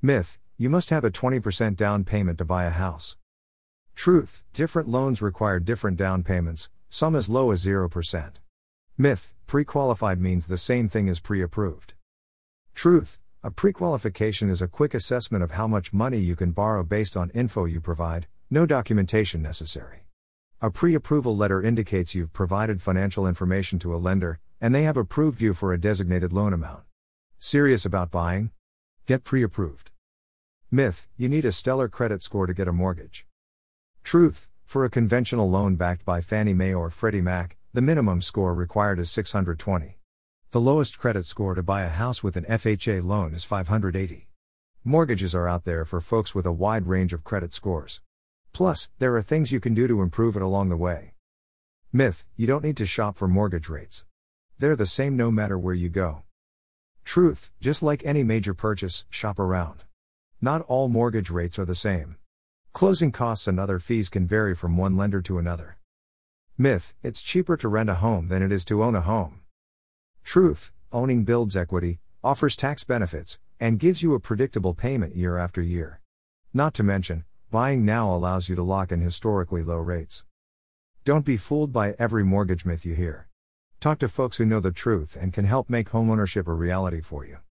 Myth, you must have a 20% down payment to buy a house. Truth, different loans require different down payments, some as low as 0%. Myth, pre qualified means the same thing as pre approved. Truth, a pre qualification is a quick assessment of how much money you can borrow based on info you provide, no documentation necessary. A pre approval letter indicates you've provided financial information to a lender, and they have approved you for a designated loan amount. Serious about buying? Get pre approved. Myth, you need a stellar credit score to get a mortgage. Truth, for a conventional loan backed by Fannie Mae or Freddie Mac, the minimum score required is 620. The lowest credit score to buy a house with an FHA loan is 580. Mortgages are out there for folks with a wide range of credit scores. Plus, there are things you can do to improve it along the way. Myth, you don't need to shop for mortgage rates. They're the same no matter where you go. Truth, just like any major purchase, shop around. Not all mortgage rates are the same. Closing costs and other fees can vary from one lender to another. Myth, it's cheaper to rent a home than it is to own a home. Truth, owning builds equity, offers tax benefits, and gives you a predictable payment year after year. Not to mention, buying now allows you to lock in historically low rates. Don't be fooled by every mortgage myth you hear. Talk to folks who know the truth and can help make homeownership a reality for you.